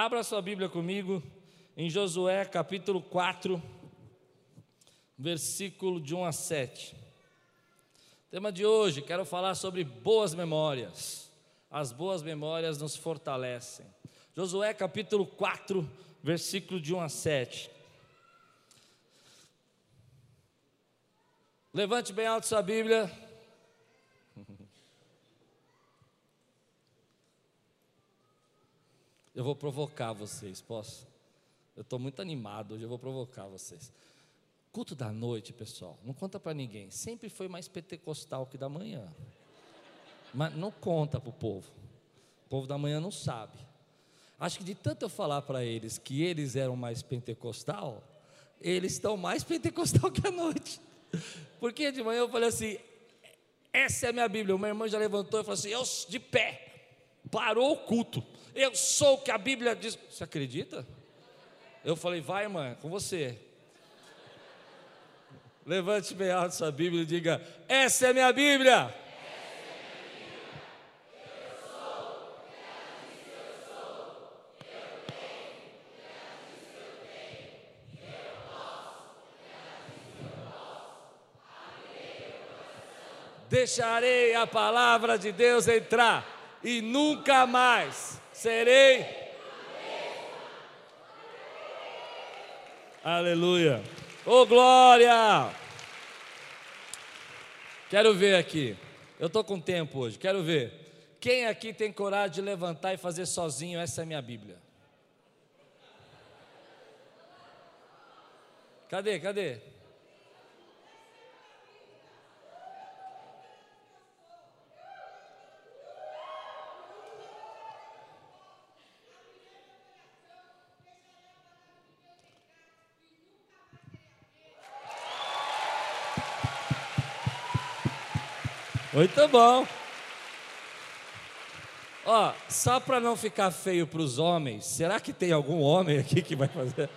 Abra sua Bíblia comigo em Josué capítulo 4, versículo de 1 a 7. Tema de hoje, quero falar sobre boas memórias. As boas memórias nos fortalecem. Josué capítulo 4, versículo de 1 a 7. Levante bem alto sua Bíblia. Eu vou provocar vocês, posso? Eu estou muito animado hoje, eu vou provocar vocês. Culto da noite, pessoal, não conta para ninguém. Sempre foi mais pentecostal que da manhã. Mas não conta para o povo. O povo da manhã não sabe. Acho que de tanto eu falar para eles que eles eram mais pentecostal, eles estão mais pentecostal que a noite. Porque de manhã eu falei assim: essa é a minha Bíblia. Uma irmã já levantou e falou assim: eu de pé, parou o culto. Eu sou o que a Bíblia diz. Você acredita? Eu falei, vai, irmã, com você. Levante bem alto sua Bíblia e diga: Essa é minha Bíblia. Deixarei a palavra de Deus entrar e nunca mais serei. Aleluia. Ô oh, glória! Quero ver aqui. Eu estou com tempo hoje. Quero ver. Quem aqui tem coragem de levantar e fazer sozinho? Essa é a minha Bíblia. Cadê? Cadê? Muito bom. Ó, só para não ficar feio para os homens, será que tem algum homem aqui que vai fazer?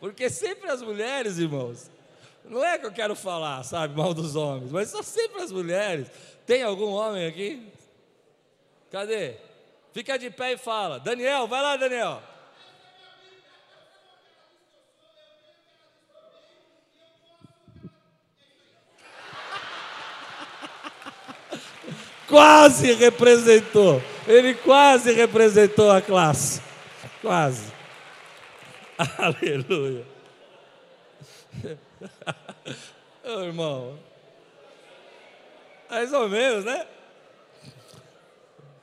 Porque sempre as mulheres, irmãos, não é que eu quero falar, sabe, mal dos homens, mas são sempre as mulheres. Tem algum homem aqui? Cadê? Fica de pé e fala. Daniel, vai lá, Daniel. Quase representou. Ele quase representou a classe. Quase. Aleluia. Ô irmão. Mais ou menos, né?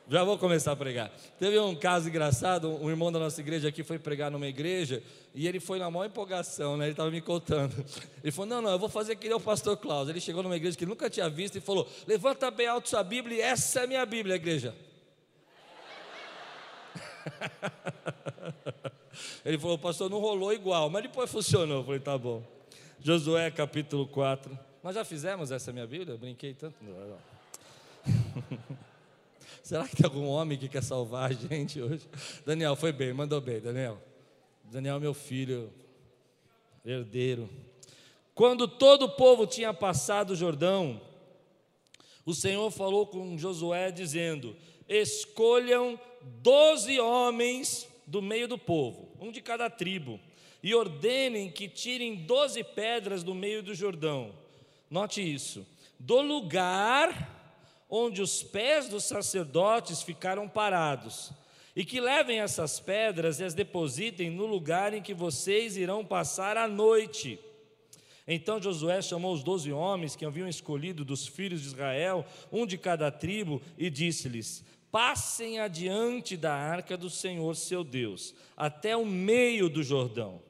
Já vou começar a pregar. Teve um caso engraçado, um irmão da nossa igreja aqui foi pregar numa igreja e ele foi na maior empolgação, né? Ele estava me contando. Ele falou: Não, não, eu vou fazer que nem o pastor Klaus. Ele chegou numa igreja que nunca tinha visto e falou: Levanta bem alto sua Bíblia e essa é a minha Bíblia, igreja. Ele falou: Pastor, não rolou igual, mas depois funcionou. Eu falei: Tá bom. Josué capítulo 4. Nós já fizemos essa minha Bíblia? Eu brinquei tanto. Não, não. Será que tem algum homem que quer salvar a gente hoje? Daniel, foi bem, mandou bem, Daniel. Daniel, meu filho, herdeiro. Quando todo o povo tinha passado o Jordão, o Senhor falou com Josué, dizendo: Escolham doze homens do meio do povo, um de cada tribo, e ordenem que tirem doze pedras do meio do Jordão. Note isso: do lugar onde os pés dos sacerdotes ficaram parados, e que levem essas pedras e as depositem no lugar em que vocês irão passar a noite. Então Josué chamou os doze homens que haviam escolhido dos filhos de Israel, um de cada tribo, e disse-lhes: Passem adiante da arca do Senhor seu Deus, até o meio do Jordão.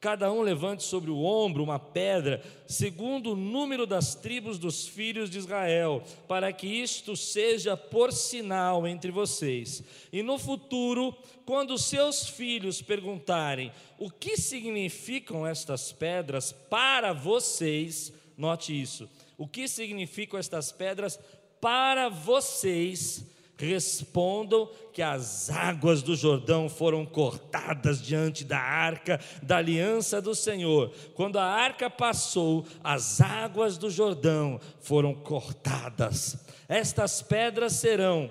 Cada um levante sobre o ombro uma pedra, segundo o número das tribos dos filhos de Israel, para que isto seja por sinal entre vocês. E no futuro, quando seus filhos perguntarem o que significam estas pedras para vocês, note isso: o que significam estas pedras para vocês? Respondam que as águas do Jordão foram cortadas diante da arca da aliança do Senhor. Quando a arca passou, as águas do Jordão foram cortadas. Estas pedras serão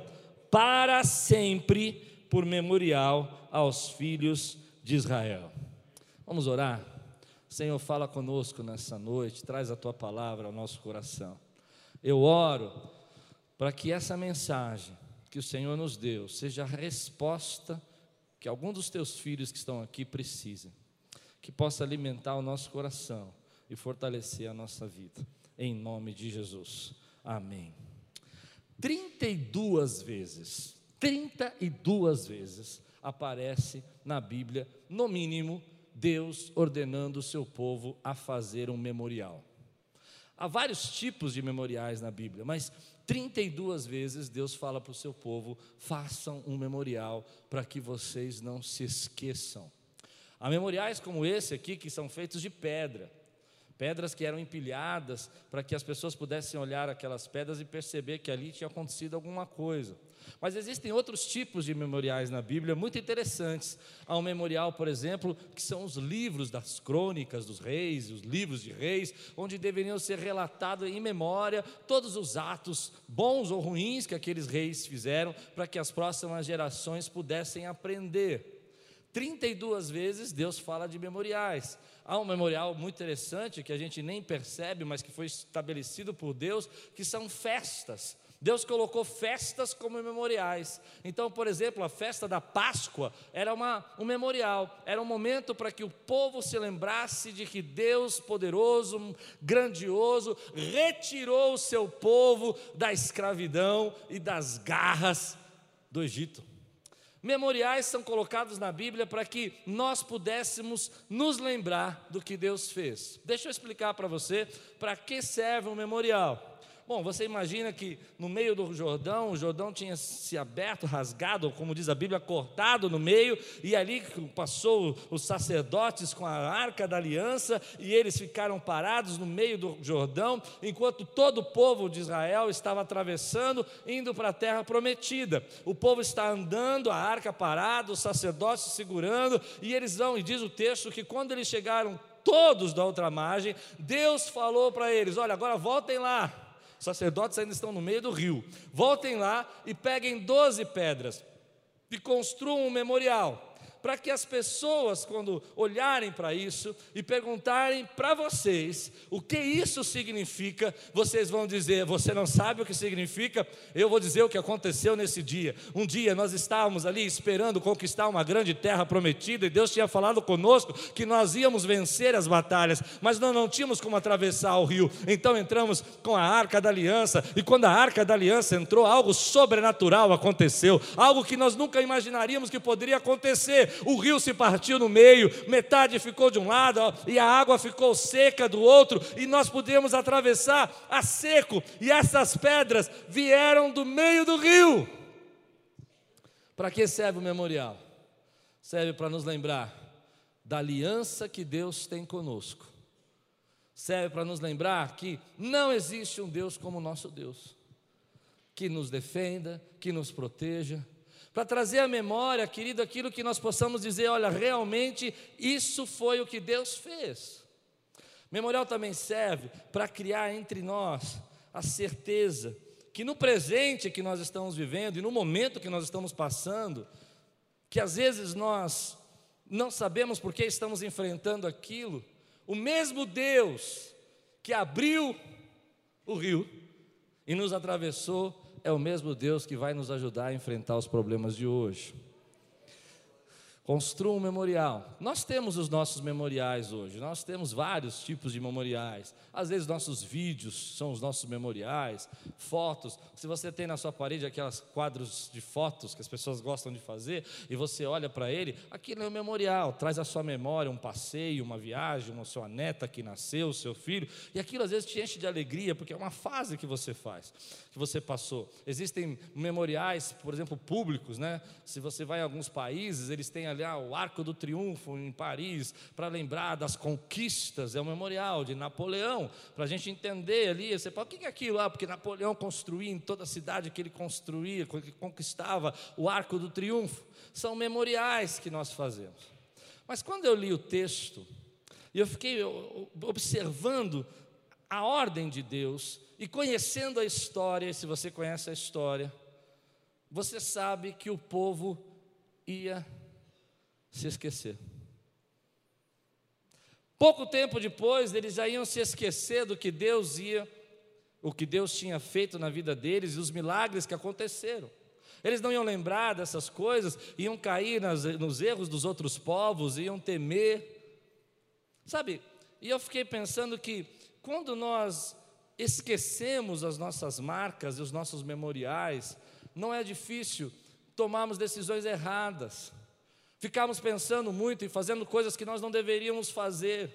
para sempre por memorial aos filhos de Israel. Vamos orar? Senhor, fala conosco nessa noite, traz a tua palavra ao nosso coração. Eu oro para que essa mensagem que o Senhor nos deu seja a resposta que algum dos teus filhos que estão aqui precisa, que possa alimentar o nosso coração e fortalecer a nossa vida, em nome de Jesus. Amém. 32 vezes, 32 vezes aparece na Bíblia, no mínimo, Deus ordenando o seu povo a fazer um memorial. Há vários tipos de memoriais na Bíblia, mas 32 vezes Deus fala para o seu povo: façam um memorial para que vocês não se esqueçam. Há memoriais como esse aqui que são feitos de pedra pedras que eram empilhadas para que as pessoas pudessem olhar aquelas pedras e perceber que ali tinha acontecido alguma coisa. Mas existem outros tipos de memoriais na Bíblia muito interessantes. Há um memorial, por exemplo, que são os livros das crônicas dos reis, os livros de reis, onde deveriam ser relatados em memória todos os atos, bons ou ruins, que aqueles reis fizeram, para que as próximas gerações pudessem aprender. 32 vezes Deus fala de memoriais. Há um memorial muito interessante que a gente nem percebe, mas que foi estabelecido por Deus, que são festas. Deus colocou festas como memoriais. Então, por exemplo, a festa da Páscoa era uma, um memorial, era um momento para que o povo se lembrasse de que Deus, poderoso, grandioso, retirou o seu povo da escravidão e das garras do Egito. Memoriais são colocados na Bíblia para que nós pudéssemos nos lembrar do que Deus fez. Deixa eu explicar para você para que serve um memorial. Bom, você imagina que no meio do Jordão, o Jordão tinha se aberto, rasgado, como diz a Bíblia, cortado no meio, e ali passou os sacerdotes com a arca da aliança, e eles ficaram parados no meio do Jordão, enquanto todo o povo de Israel estava atravessando, indo para a terra prometida. O povo está andando, a arca parada, os sacerdotes segurando, e eles vão, e diz o texto que quando eles chegaram todos da outra margem, Deus falou para eles: Olha, agora voltem lá os sacerdotes ainda estão no meio do rio. Voltem lá e peguem 12 pedras e construam um memorial para que as pessoas, quando olharem para isso e perguntarem para vocês o que isso significa, vocês vão dizer: Você não sabe o que significa? Eu vou dizer o que aconteceu nesse dia. Um dia nós estávamos ali esperando conquistar uma grande terra prometida e Deus tinha falado conosco que nós íamos vencer as batalhas, mas nós não tínhamos como atravessar o rio. Então entramos com a arca da aliança e quando a arca da aliança entrou, algo sobrenatural aconteceu, algo que nós nunca imaginaríamos que poderia acontecer o rio se partiu no meio, metade ficou de um lado e a água ficou seca do outro, e nós pudemos atravessar a seco, e essas pedras vieram do meio do rio. Para que serve o memorial? Serve para nos lembrar da aliança que Deus tem conosco. Serve para nos lembrar que não existe um Deus como o nosso Deus, que nos defenda, que nos proteja, para trazer à memória, querido, aquilo que nós possamos dizer: olha, realmente isso foi o que Deus fez. Memorial também serve para criar entre nós a certeza que no presente que nós estamos vivendo e no momento que nós estamos passando, que às vezes nós não sabemos por que estamos enfrentando aquilo, o mesmo Deus que abriu o rio e nos atravessou é o mesmo Deus que vai nos ajudar a enfrentar os problemas de hoje. Construa um memorial. Nós temos os nossos memoriais hoje, nós temos vários tipos de memoriais. Às vezes, nossos vídeos são os nossos memoriais, fotos. Se você tem na sua parede aqueles quadros de fotos que as pessoas gostam de fazer, e você olha para ele, aquilo é um memorial, traz à sua memória um passeio, uma viagem, uma sua neta que nasceu, seu filho, e aquilo às vezes te enche de alegria, porque é uma fase que você faz, que você passou. Existem memoriais, por exemplo, públicos, né? Se você vai em alguns países, eles têm ali ah, o Arco do Triunfo em Paris, para lembrar das conquistas, é o memorial de Napoleão, para a gente entender ali. Você fala, o que é aquilo? Ah, porque Napoleão construía em toda a cidade que ele construía, que conquistava o Arco do Triunfo. São memoriais que nós fazemos. Mas quando eu li o texto, e eu fiquei observando a ordem de Deus e conhecendo a história, se você conhece a história, você sabe que o povo ia se esquecer. Pouco tempo depois, eles já iam se esquecer do que Deus ia, o que Deus tinha feito na vida deles e os milagres que aconteceram. Eles não iam lembrar dessas coisas, iam cair nas, nos erros dos outros povos, iam temer. Sabe, e eu fiquei pensando que quando nós esquecemos as nossas marcas e os nossos memoriais, não é difícil tomarmos decisões erradas, ficarmos pensando muito e fazendo coisas que nós não deveríamos fazer.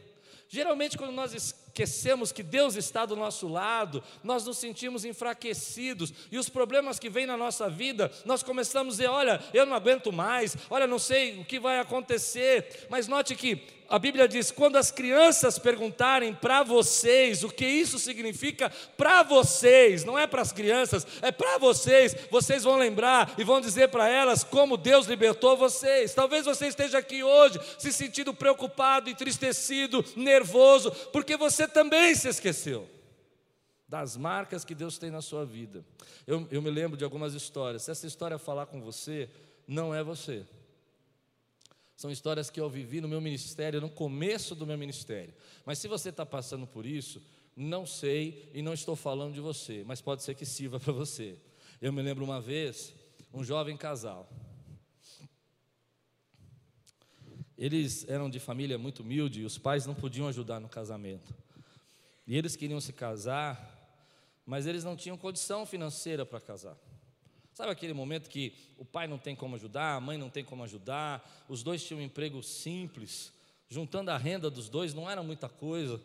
Geralmente, quando nós esquecemos que Deus está do nosso lado, nós nos sentimos enfraquecidos e os problemas que vêm na nossa vida, nós começamos a dizer: olha, eu não aguento mais, olha, não sei o que vai acontecer. Mas note que a Bíblia diz: quando as crianças perguntarem para vocês o que isso significa para vocês, não é para as crianças, é para vocês, vocês vão lembrar e vão dizer para elas como Deus libertou vocês. Talvez você esteja aqui hoje se sentindo preocupado, entristecido, nervoso, porque você também se esqueceu das marcas que Deus tem na sua vida. Eu, eu me lembro de algumas histórias. Se essa história falar com você, não é você. São histórias que eu vivi no meu ministério, no começo do meu ministério. Mas se você está passando por isso, não sei e não estou falando de você, mas pode ser que sirva para você. Eu me lembro uma vez, um jovem casal. Eles eram de família muito humilde e os pais não podiam ajudar no casamento. E eles queriam se casar, mas eles não tinham condição financeira para casar. Sabe aquele momento que o pai não tem como ajudar, a mãe não tem como ajudar, os dois tinham um emprego simples, juntando a renda dos dois não era muita coisa,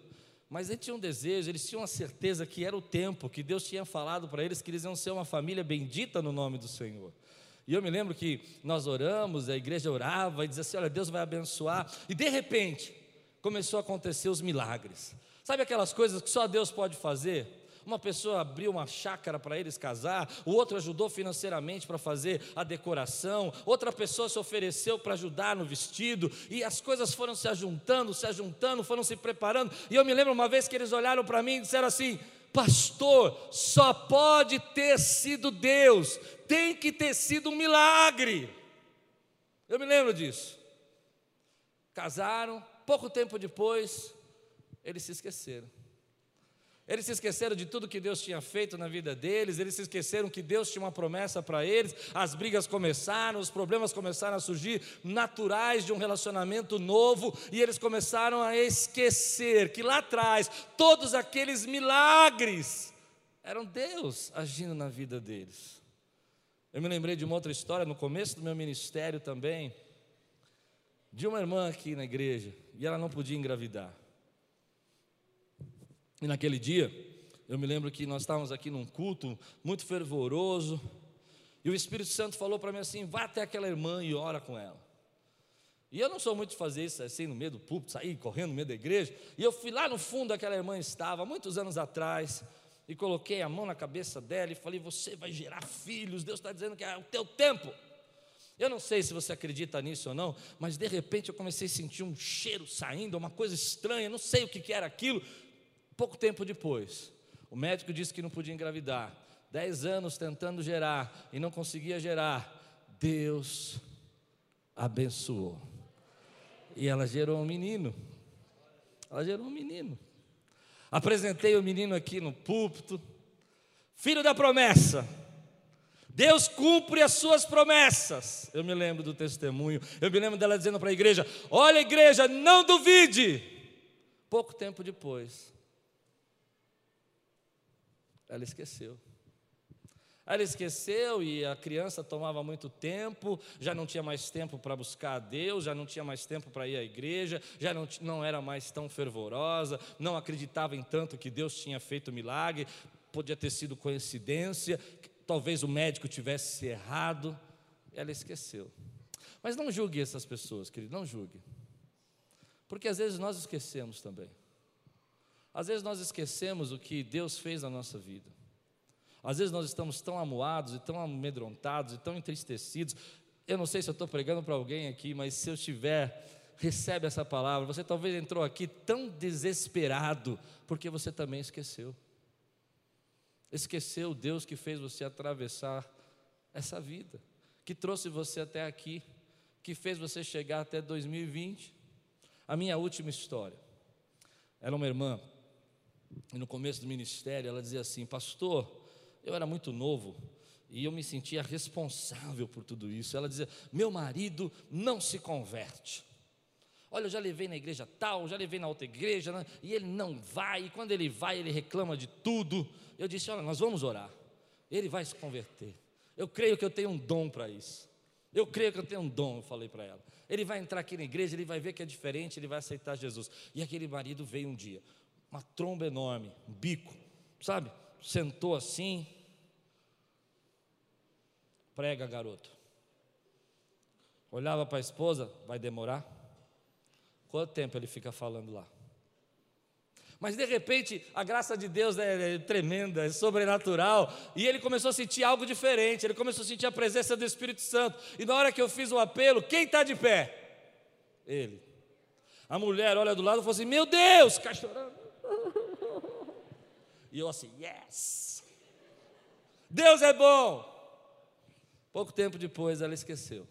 mas eles tinham um desejo, eles tinham a certeza que era o tempo, que Deus tinha falado para eles que eles iam ser uma família bendita no nome do Senhor. E eu me lembro que nós oramos, a igreja orava e dizia assim: olha, Deus vai abençoar, e de repente começou a acontecer os milagres. Sabe aquelas coisas que só Deus pode fazer? Uma pessoa abriu uma chácara para eles casar, o outro ajudou financeiramente para fazer a decoração, outra pessoa se ofereceu para ajudar no vestido, e as coisas foram se ajuntando, se ajuntando, foram se preparando. E eu me lembro uma vez que eles olharam para mim e disseram assim: Pastor, só pode ter sido Deus, tem que ter sido um milagre. Eu me lembro disso. Casaram, pouco tempo depois, eles se esqueceram. Eles se esqueceram de tudo que Deus tinha feito na vida deles, eles se esqueceram que Deus tinha uma promessa para eles, as brigas começaram, os problemas começaram a surgir, naturais de um relacionamento novo, e eles começaram a esquecer que lá atrás, todos aqueles milagres eram Deus agindo na vida deles. Eu me lembrei de uma outra história no começo do meu ministério também, de uma irmã aqui na igreja, e ela não podia engravidar. E naquele dia, eu me lembro que nós estávamos aqui num culto muito fervoroso, e o Espírito Santo falou para mim assim: vá até aquela irmã e ora com ela. E eu não sou muito de fazer isso assim no meio do púlpito, sair correndo no meio da igreja. E eu fui lá no fundo daquela irmã estava, muitos anos atrás, e coloquei a mão na cabeça dela e falei: Você vai gerar filhos, Deus está dizendo que é o teu tempo. Eu não sei se você acredita nisso ou não, mas de repente eu comecei a sentir um cheiro saindo, uma coisa estranha, não sei o que era aquilo, Pouco tempo depois, o médico disse que não podia engravidar. Dez anos tentando gerar e não conseguia gerar. Deus abençoou. E ela gerou um menino. Ela gerou um menino. Apresentei o menino aqui no púlpito. Filho da promessa. Deus cumpre as suas promessas. Eu me lembro do testemunho. Eu me lembro dela dizendo para a igreja: Olha, igreja, não duvide. Pouco tempo depois, ela esqueceu. Ela esqueceu e a criança tomava muito tempo, já não tinha mais tempo para buscar a Deus, já não tinha mais tempo para ir à igreja, já não, não era mais tão fervorosa, não acreditava em tanto que Deus tinha feito milagre, podia ter sido coincidência, talvez o médico tivesse errado. Ela esqueceu. Mas não julgue essas pessoas, querido, não julgue. Porque às vezes nós esquecemos também. Às vezes nós esquecemos o que Deus fez na nossa vida. Às vezes nós estamos tão amuados e tão amedrontados e tão entristecidos. Eu não sei se eu estou pregando para alguém aqui, mas se eu estiver, recebe essa palavra. Você talvez entrou aqui tão desesperado, porque você também esqueceu. Esqueceu o Deus que fez você atravessar essa vida, que trouxe você até aqui. que fez você chegar até 2020. A minha última história. Era uma irmã, e no começo do ministério ela dizia assim: Pastor, eu era muito novo e eu me sentia responsável por tudo isso. Ela dizia: Meu marido não se converte. Olha, eu já levei na igreja tal, já levei na outra igreja, né? e ele não vai, e quando ele vai, ele reclama de tudo. Eu disse: Olha, nós vamos orar, ele vai se converter. Eu creio que eu tenho um dom para isso. Eu creio que eu tenho um dom, eu falei para ela. Ele vai entrar aqui na igreja, ele vai ver que é diferente, ele vai aceitar Jesus. E aquele marido veio um dia, uma tromba enorme, um bico, sabe? Sentou assim. Prega, garoto. Olhava para a esposa, vai demorar? Quanto tempo ele fica falando lá? Mas de repente a graça de Deus é, é, tremenda, é sobrenatural, e ele começou a sentir algo diferente, ele começou a sentir a presença do Espírito Santo. E na hora que eu fiz o apelo, quem está de pé? Ele. A mulher olha do lado e fala assim: Meu Deus, fica chorando. E eu assim, yes! Deus é bom! Pouco tempo depois ela esqueceu.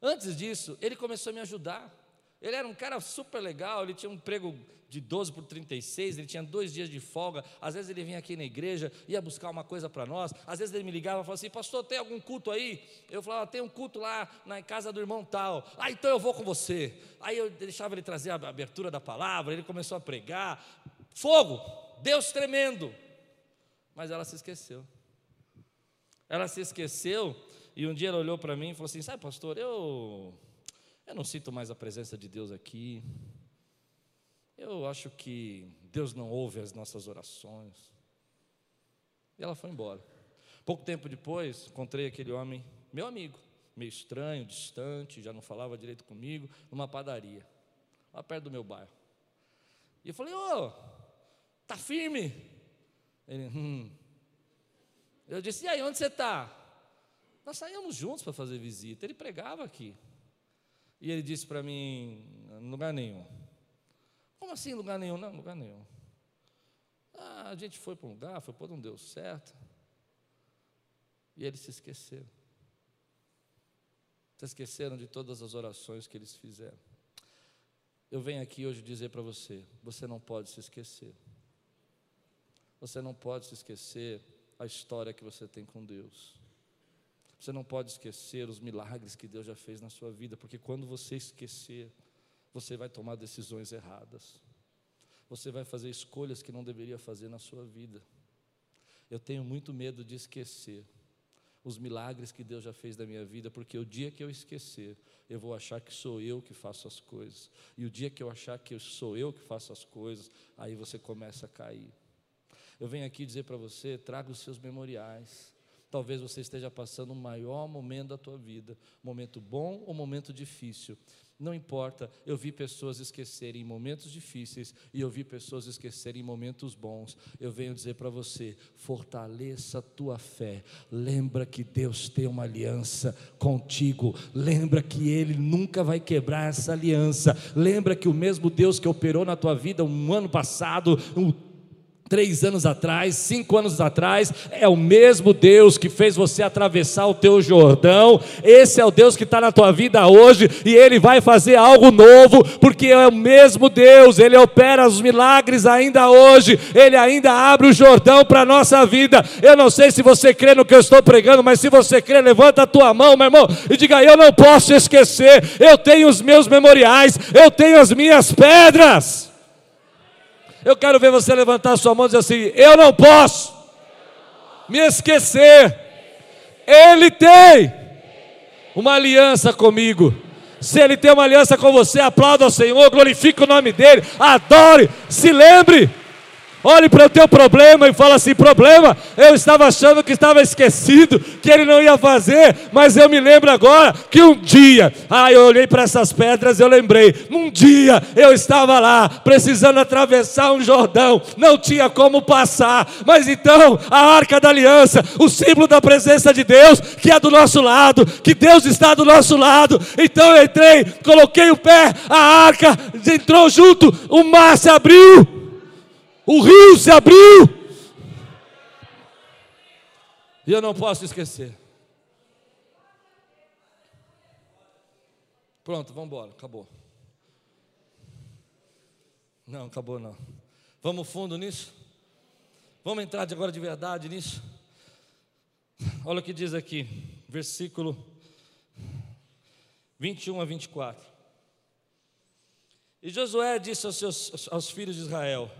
Antes disso, ele começou a me ajudar. Ele era um cara super legal, ele tinha um emprego de 12 por 36, ele tinha dois dias de folga. Às vezes ele vinha aqui na igreja, ia buscar uma coisa para nós. Às vezes ele me ligava e falava assim: Pastor, tem algum culto aí? Eu falava: Tem um culto lá na casa do irmão tal. Ah, então eu vou com você. Aí eu deixava ele trazer a abertura da palavra, ele começou a pregar. Fogo, Deus tremendo. Mas ela se esqueceu. Ela se esqueceu e um dia ela olhou para mim e falou assim: Sabe, pastor, eu eu não sinto mais a presença de Deus aqui. Eu acho que Deus não ouve as nossas orações. E ela foi embora. Pouco tempo depois, encontrei aquele homem, meu amigo, meio estranho, distante, já não falava direito comigo, numa padaria, lá perto do meu bairro. E eu falei: Ô, oh, tá firme? Ele, hum. Eu disse: E aí, onde você está? Nós saímos juntos para fazer visita. Ele pregava aqui. E ele disse para mim: lugar nenhum. Como assim lugar nenhum? Não, lugar nenhum. Ah, a gente foi para um lugar, foi para não deu certo. E eles se esqueceram. Se esqueceram de todas as orações que eles fizeram. Eu venho aqui hoje dizer para você: você não pode se esquecer. Você não pode se esquecer a história que você tem com Deus. Você não pode esquecer os milagres que Deus já fez na sua vida, porque quando você esquecer, você vai tomar decisões erradas. Você vai fazer escolhas que não deveria fazer na sua vida. Eu tenho muito medo de esquecer os milagres que Deus já fez da minha vida, porque o dia que eu esquecer, eu vou achar que sou eu que faço as coisas. E o dia que eu achar que sou eu que faço as coisas, aí você começa a cair. Eu venho aqui dizer para você, traga os seus memoriais. Talvez você esteja passando o maior momento da tua vida, momento bom ou momento difícil. Não importa, eu vi pessoas esquecerem momentos difíceis e eu vi pessoas esquecerem momentos bons. Eu venho dizer para você: fortaleça a tua fé. Lembra que Deus tem uma aliança contigo. Lembra que Ele nunca vai quebrar essa aliança. Lembra que o mesmo Deus que operou na tua vida um ano passado, um três anos atrás, cinco anos atrás, é o mesmo Deus que fez você atravessar o teu Jordão, esse é o Deus que está na tua vida hoje, e Ele vai fazer algo novo, porque é o mesmo Deus, Ele opera os milagres ainda hoje, Ele ainda abre o Jordão para a nossa vida. Eu não sei se você crê no que eu estou pregando, mas se você crê, levanta a tua mão, meu irmão, e diga: Eu não posso esquecer, eu tenho os meus memoriais, eu tenho as minhas pedras. Eu quero ver você levantar sua mão e dizer assim: Eu não posso me esquecer. Ele tem uma aliança comigo. Se Ele tem uma aliança com você, aplauda ao Senhor, glorifique o nome dEle, adore, se lembre. Olhe para o teu problema e fala assim: problema, eu estava achando que estava esquecido, que ele não ia fazer, mas eu me lembro agora que um dia, ah, eu olhei para essas pedras, eu lembrei, um dia eu estava lá, precisando atravessar um Jordão, não tinha como passar, mas então a arca da aliança, o símbolo da presença de Deus, que é do nosso lado, que Deus está do nosso lado, então eu entrei, coloquei o pé, a arca entrou junto, o mar se abriu o rio se abriu. E eu não posso esquecer. Pronto, vamos embora, acabou. Não, acabou não. Vamos fundo nisso? Vamos entrar de agora de verdade nisso? Olha o que diz aqui, versículo 21 a 24. E Josué disse aos, seus, aos filhos de Israel: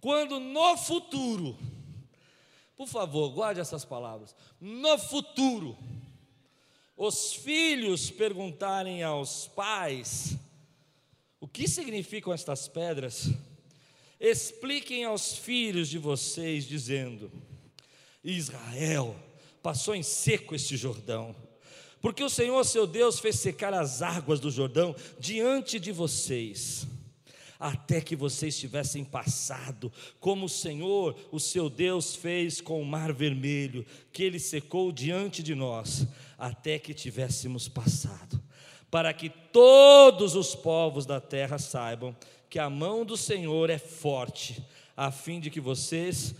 Quando no futuro, por favor, guarde essas palavras, no futuro, os filhos perguntarem aos pais: O que significam estas pedras? Expliquem aos filhos de vocês, dizendo: Israel passou em seco este Jordão porque o Senhor seu Deus fez secar as águas do Jordão diante de vocês, até que vocês tivessem passado, como o Senhor, o seu Deus, fez com o mar vermelho, que ele secou diante de nós, até que tivéssemos passado, para que todos os povos da terra saibam que a mão do Senhor é forte, a fim de que vocês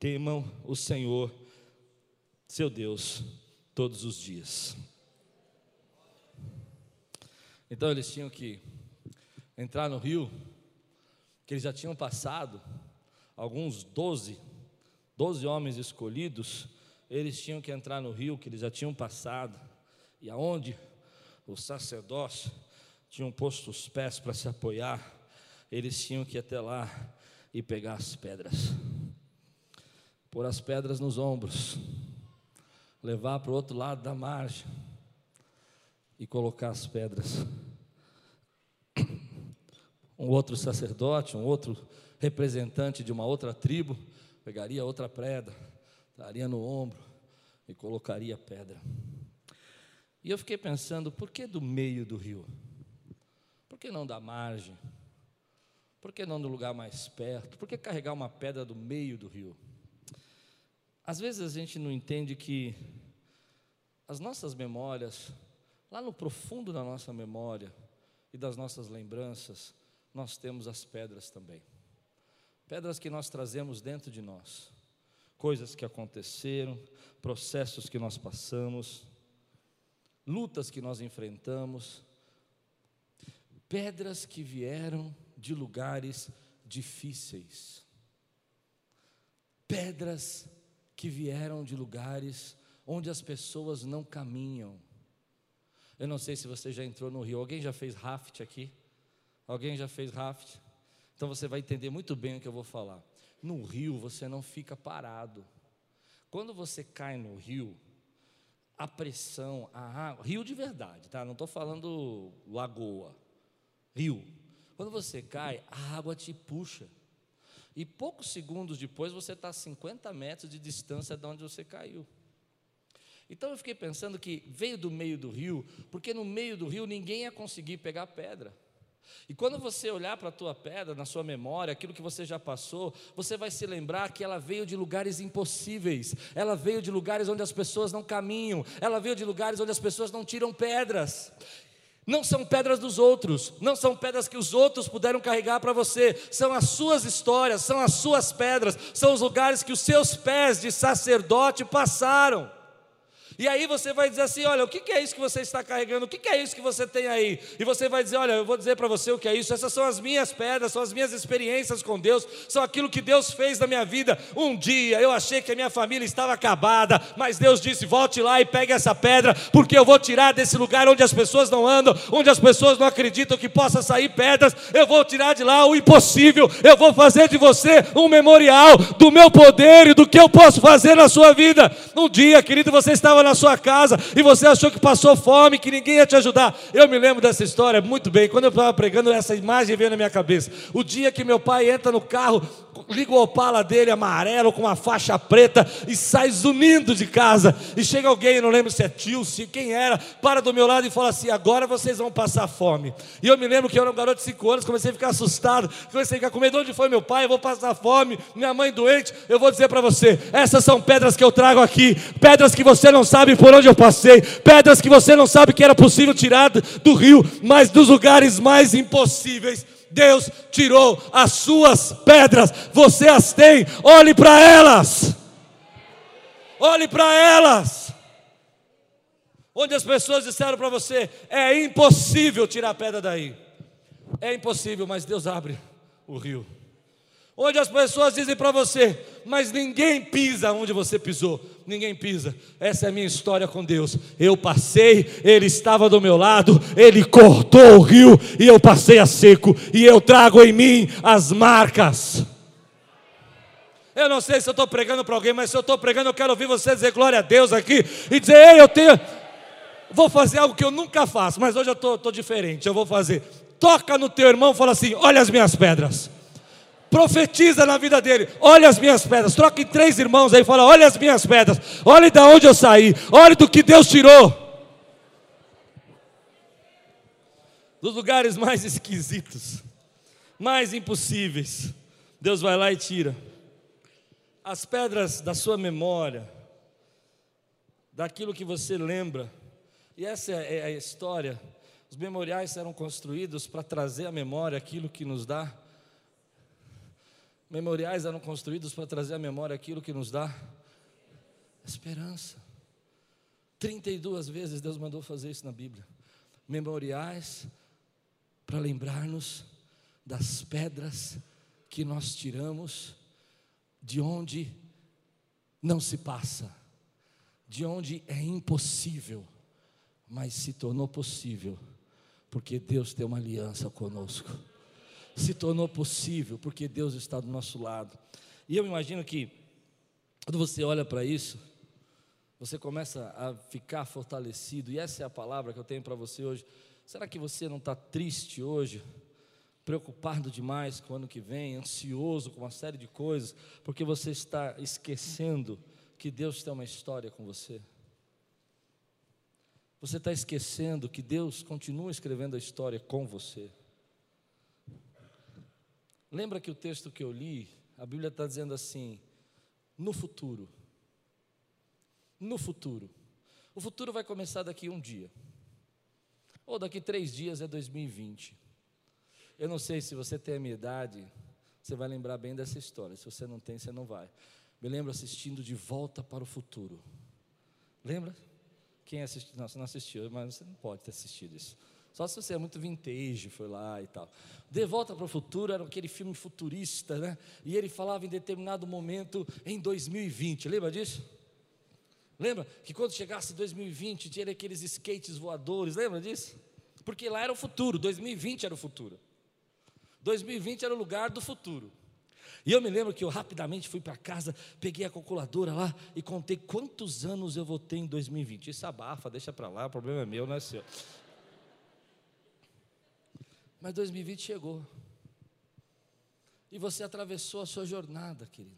temam o Senhor, seu Deus todos os dias. Então eles tinham que entrar no rio, que eles já tinham passado, alguns doze, doze homens escolhidos, eles tinham que entrar no rio, que eles já tinham passado, e aonde o sacerdócio tinham posto os pés para se apoiar, eles tinham que ir até lá e pegar as pedras, pôr as pedras nos ombros, levar para o outro lado da margem e colocar as pedras. Um outro sacerdote, um outro representante de uma outra tribo, pegaria outra pedra, daria no ombro e colocaria a pedra. E eu fiquei pensando, por que do meio do rio? Por que não da margem? Por que não do lugar mais perto? Por que carregar uma pedra do meio do rio? Às vezes a gente não entende que as nossas memórias, lá no profundo da nossa memória e das nossas lembranças, nós temos as pedras também. Pedras que nós trazemos dentro de nós, coisas que aconteceram, processos que nós passamos, lutas que nós enfrentamos, pedras que vieram de lugares difíceis, pedras que vieram de lugares onde as pessoas não caminham. Eu não sei se você já entrou no rio. Alguém já fez raft aqui? Alguém já fez raft? Então você vai entender muito bem o que eu vou falar. No rio você não fica parado. Quando você cai no rio, a pressão, a água, rio de verdade, tá? Não estou falando lagoa, rio. Quando você cai, a água te puxa. E poucos segundos depois você está a 50 metros de distância de onde você caiu. Então eu fiquei pensando que veio do meio do rio, porque no meio do rio ninguém ia conseguir pegar pedra. E quando você olhar para a tua pedra, na sua memória, aquilo que você já passou, você vai se lembrar que ela veio de lugares impossíveis, ela veio de lugares onde as pessoas não caminham, ela veio de lugares onde as pessoas não tiram pedras. Não são pedras dos outros, não são pedras que os outros puderam carregar para você, são as suas histórias, são as suas pedras, são os lugares que os seus pés de sacerdote passaram. E aí você vai dizer assim: olha, o que é isso que você está carregando? O que é isso que você tem aí? E você vai dizer: olha, eu vou dizer para você o que é isso. Essas são as minhas pedras, são as minhas experiências com Deus, são aquilo que Deus fez na minha vida. Um dia eu achei que a minha família estava acabada, mas Deus disse: volte lá e pegue essa pedra, porque eu vou tirar desse lugar onde as pessoas não andam, onde as pessoas não acreditam que possa sair pedras. Eu vou tirar de lá o impossível. Eu vou fazer de você um memorial do meu poder e do que eu posso fazer na sua vida. Um dia, querido, você estava na na sua casa e você achou que passou fome, que ninguém ia te ajudar. Eu me lembro dessa história muito bem. Quando eu estava pregando, essa imagem veio na minha cabeça. O dia que meu pai entra no carro, liga o opala dele amarelo com uma faixa preta e sai zunindo de casa. E chega alguém, não lembro se é tio, se quem era, para do meu lado e fala assim: agora vocês vão passar fome. E eu me lembro que eu era um garoto de 5 anos, comecei a ficar assustado, comecei a ficar com medo. Onde foi meu pai? Eu vou passar fome, minha mãe doente. Eu vou dizer para você: essas são pedras que eu trago aqui, pedras que você não sabe sabe por onde eu passei, pedras que você não sabe que era possível tirar do rio, mas dos lugares mais impossíveis. Deus tirou as suas pedras, você as tem, olhe para elas, olhe para elas, onde as pessoas disseram para você: é impossível tirar a pedra daí. É impossível, mas Deus abre o rio. Onde as pessoas dizem para você, mas ninguém pisa onde você pisou, ninguém pisa. Essa é a minha história com Deus. Eu passei, Ele estava do meu lado, Ele cortou o rio e eu passei a seco, e eu trago em mim as marcas. Eu não sei se eu estou pregando para alguém, mas se eu estou pregando, eu quero ouvir você dizer glória a Deus aqui e dizer: Ei, eu tenho. Vou fazer algo que eu nunca faço, mas hoje eu estou diferente. Eu vou fazer. Toca no teu irmão e fala assim: Olha as minhas pedras. Profetiza na vida dele: Olha as minhas pedras. Troque três irmãos aí e fala: Olha as minhas pedras. Olhe de onde eu saí. Olhe do que Deus tirou. Dos lugares mais esquisitos, mais impossíveis. Deus vai lá e tira as pedras da sua memória, daquilo que você lembra. E essa é a história. Os memoriais eram construídos para trazer à memória aquilo que nos dá. Memoriais eram construídos para trazer à memória aquilo que nos dá esperança. 32 vezes Deus mandou fazer isso na Bíblia. Memoriais para lembrar-nos das pedras que nós tiramos de onde não se passa, de onde é impossível, mas se tornou possível, porque Deus tem uma aliança conosco. Se tornou possível, porque Deus está do nosso lado. E eu imagino que, quando você olha para isso, você começa a ficar fortalecido, e essa é a palavra que eu tenho para você hoje. Será que você não está triste hoje? preocupado demais com o ano que vem, ansioso com uma série de coisas, porque você está esquecendo que Deus tem uma história com você. Você está esquecendo que Deus continua escrevendo a história com você. Lembra que o texto que eu li, a Bíblia está dizendo assim: no futuro. No futuro. O futuro vai começar daqui um dia. Ou daqui três dias é 2020. Eu não sei se você tem a minha idade, você vai lembrar bem dessa história. Se você não tem, você não vai. Me lembro assistindo De Volta para o Futuro. Lembra? Quem assistiu? Não, você não assistiu, mas você não pode ter assistido isso. Só se você é muito vintage, foi lá e tal. De Volta para o Futuro era aquele filme futurista, né? E ele falava em determinado momento em 2020. Lembra disso? Lembra que quando chegasse 2020 tinha aqueles skates voadores, lembra disso? Porque lá era o futuro, 2020 era o futuro. 2020 era o lugar do futuro. E eu me lembro que eu rapidamente fui para casa, peguei a calculadora lá e contei quantos anos eu vou ter em 2020. Isso abafa, deixa para lá, o problema é meu, não é seu. Mas 2020 chegou. E você atravessou a sua jornada, querido.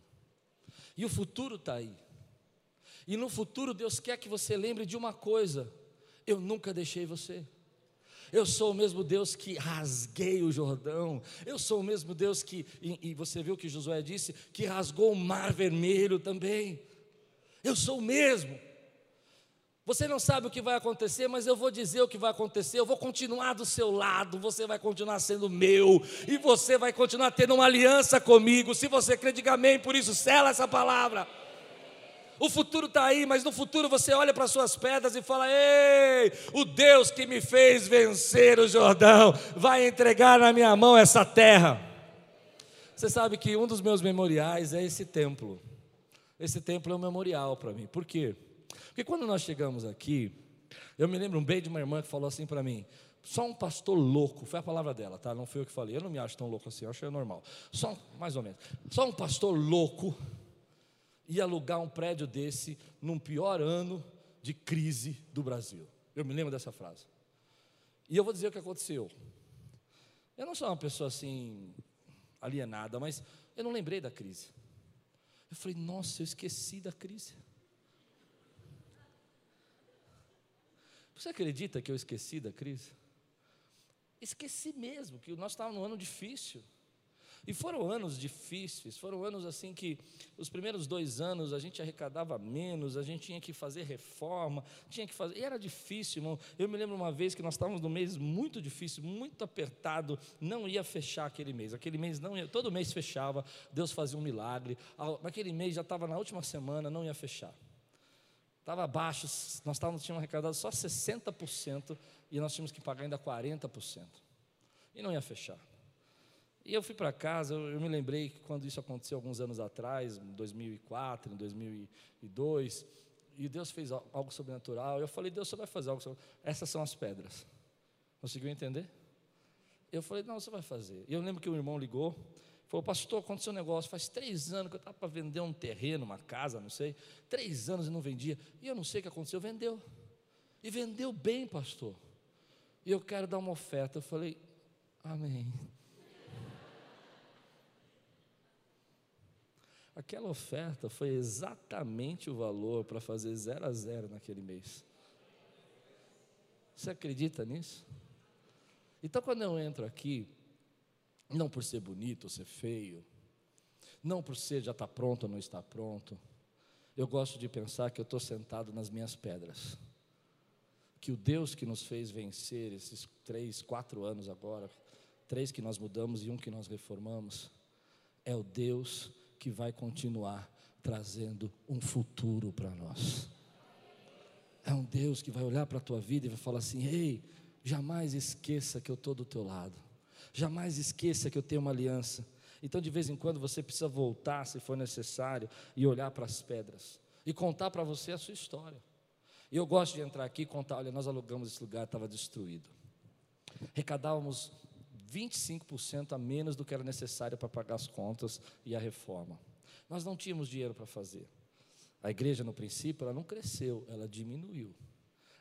E o futuro está aí. E no futuro Deus quer que você lembre de uma coisa: eu nunca deixei você. Eu sou o mesmo Deus que rasguei o Jordão. Eu sou o mesmo Deus que, e, e você viu que Josué disse, que rasgou o mar vermelho também. Eu sou o mesmo. Você não sabe o que vai acontecer, mas eu vou dizer o que vai acontecer. Eu vou continuar do seu lado, você vai continuar sendo meu, e você vai continuar tendo uma aliança comigo. Se você crê, diga amém, por isso, sela essa palavra. O futuro está aí, mas no futuro você olha para suas pedras e fala: Ei, o Deus que me fez vencer o Jordão vai entregar na minha mão essa terra. Você sabe que um dos meus memoriais é esse templo. Esse templo é um memorial para mim. Por quê? Porque quando nós chegamos aqui, eu me lembro bem de uma irmã que falou assim para mim: só um pastor louco, foi a palavra dela, tá? Não foi eu que falei. Eu não me acho tão louco assim, eu é normal. Só, mais ou menos. Só um pastor louco ia alugar um prédio desse num pior ano de crise do Brasil. Eu me lembro dessa frase. E eu vou dizer o que aconteceu. Eu não sou uma pessoa assim alienada, mas eu não lembrei da crise. Eu falei, nossa, eu esqueci da crise. Você acredita que eu esqueci da crise? Esqueci mesmo, que nós estávamos num ano difícil. E foram anos difíceis, foram anos assim que os primeiros dois anos a gente arrecadava menos, a gente tinha que fazer reforma, tinha que fazer. E era difícil, irmão. Eu me lembro uma vez que nós estávamos num mês muito difícil, muito apertado, não ia fechar aquele mês. Aquele mês não ia, todo mês fechava, Deus fazia um milagre. Naquele mês já estava na última semana, não ia fechar. Estava baixo, nós tínhamos arrecadado só 60% e nós tínhamos que pagar ainda 40%. E não ia fechar. E eu fui para casa, eu, eu, me lembrei que quando isso aconteceu alguns anos atrás, em 2004, em 2002, e Deus fez algo sobrenatural. Eu falei, Deus, você vai fazer algo sobrenatural. Essas são as pedras. Conseguiu entender? Eu falei, não, você vai fazer. E eu lembro que o irmão ligou, Falou, pastor, aconteceu um negócio. Faz três anos que eu estava para vender um terreno, uma casa, não sei. Três anos e não vendia. E eu não sei o que aconteceu. Vendeu. E vendeu bem, pastor. E eu quero dar uma oferta. Eu falei, amém. Aquela oferta foi exatamente o valor para fazer zero a zero naquele mês. Você acredita nisso? Então, quando eu entro aqui, não por ser bonito ou ser feio, não por ser já está pronto ou não está pronto. Eu gosto de pensar que eu estou sentado nas minhas pedras. Que o Deus que nos fez vencer esses três, quatro anos agora, três que nós mudamos e um que nós reformamos, é o Deus que vai continuar trazendo um futuro para nós. É um Deus que vai olhar para a tua vida e vai falar assim: ei, jamais esqueça que eu estou do teu lado. Jamais esqueça que eu tenho uma aliança. Então, de vez em quando, você precisa voltar, se for necessário, e olhar para as pedras e contar para você a sua história. E eu gosto de entrar aqui e contar: olha, nós alugamos esse lugar, estava destruído. Recadávamos 25% a menos do que era necessário para pagar as contas e a reforma. Nós não tínhamos dinheiro para fazer. A igreja, no princípio, ela não cresceu, ela diminuiu.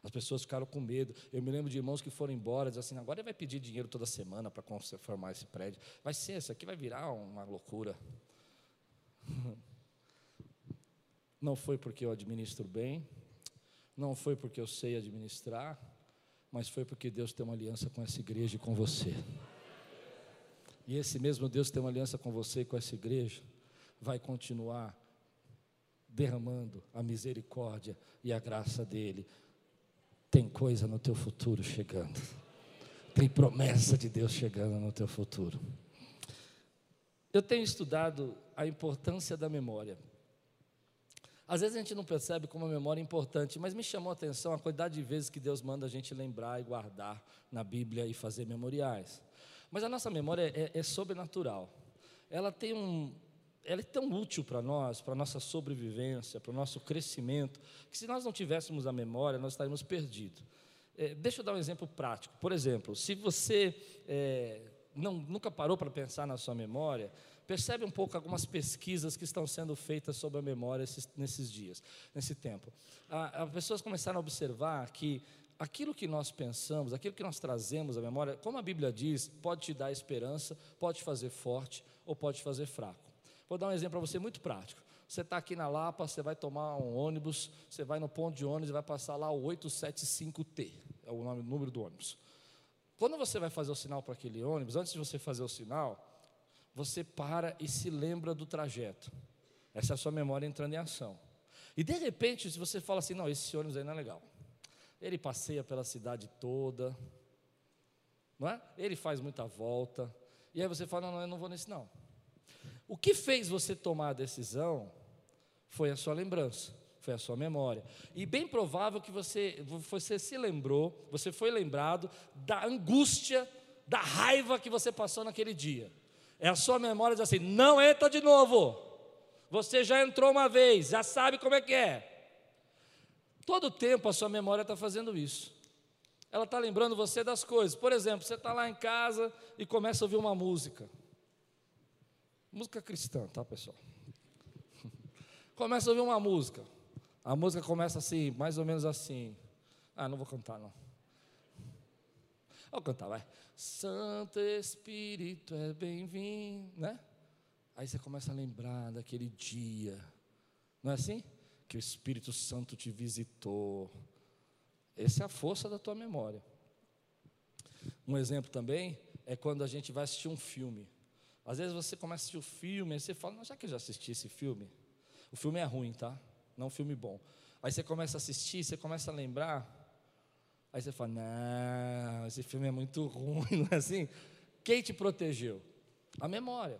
As pessoas ficaram com medo. Eu me lembro de irmãos que foram embora, dizendo assim: agora ele vai pedir dinheiro toda semana para formar esse prédio. Vai ser, isso aqui vai virar uma loucura. Não foi porque eu administro bem, não foi porque eu sei administrar, mas foi porque Deus tem uma aliança com essa igreja e com você. E esse mesmo Deus tem uma aliança com você e com essa igreja, vai continuar derramando a misericórdia e a graça dele tem coisa no teu futuro chegando. Tem promessa de Deus chegando no teu futuro. Eu tenho estudado a importância da memória. Às vezes a gente não percebe como a memória é importante, mas me chamou a atenção a quantidade de vezes que Deus manda a gente lembrar e guardar na Bíblia e fazer memoriais. Mas a nossa memória é, é sobrenatural. Ela tem um, ela é tão útil para nós, para a nossa sobrevivência, para o nosso crescimento, que se nós não tivéssemos a memória, nós estaríamos perdidos. É, deixa eu dar um exemplo prático. Por exemplo, se você é, não, nunca parou para pensar na sua memória, percebe um pouco algumas pesquisas que estão sendo feitas sobre a memória esses, nesses dias, nesse tempo. As pessoas começaram a observar que aquilo que nós pensamos, aquilo que nós trazemos à memória, como a Bíblia diz, pode te dar esperança, pode te fazer forte ou pode te fazer fraco. Vou dar um exemplo para você muito prático. Você está aqui na Lapa, você vai tomar um ônibus, você vai no ponto de ônibus e vai passar lá o 875T, é o nome, número do ônibus. Quando você vai fazer o sinal para aquele ônibus, antes de você fazer o sinal, você para e se lembra do trajeto. Essa é a sua memória entrando em ação. E de repente, se você fala assim, não, esse ônibus aí não é legal. Ele passeia pela cidade toda, não é? Ele faz muita volta. E aí você fala, não, não eu não vou nesse não. O que fez você tomar a decisão foi a sua lembrança, foi a sua memória. E bem provável que você, você se lembrou, você foi lembrado da angústia, da raiva que você passou naquele dia. É a sua memória diz assim: não entra de novo. Você já entrou uma vez, já sabe como é que é. Todo tempo a sua memória está fazendo isso. Ela está lembrando você das coisas. Por exemplo, você está lá em casa e começa a ouvir uma música. Música cristã, tá, pessoal? Começa a ouvir uma música. A música começa assim, mais ou menos assim. Ah, não vou cantar, não. Vou cantar, vai. Santo Espírito é bem-vindo, né? Aí você começa a lembrar daquele dia, não é assim? Que o Espírito Santo te visitou. Essa é a força da tua memória. Um exemplo também é quando a gente vai assistir um filme. Às vezes você começa a assistir o filme, e você fala, já que eu já assisti esse filme, o filme é ruim, tá? Não é um filme bom. Aí você começa a assistir, você começa a lembrar, aí você fala, não, esse filme é muito ruim, não é assim? Quem te protegeu? A memória.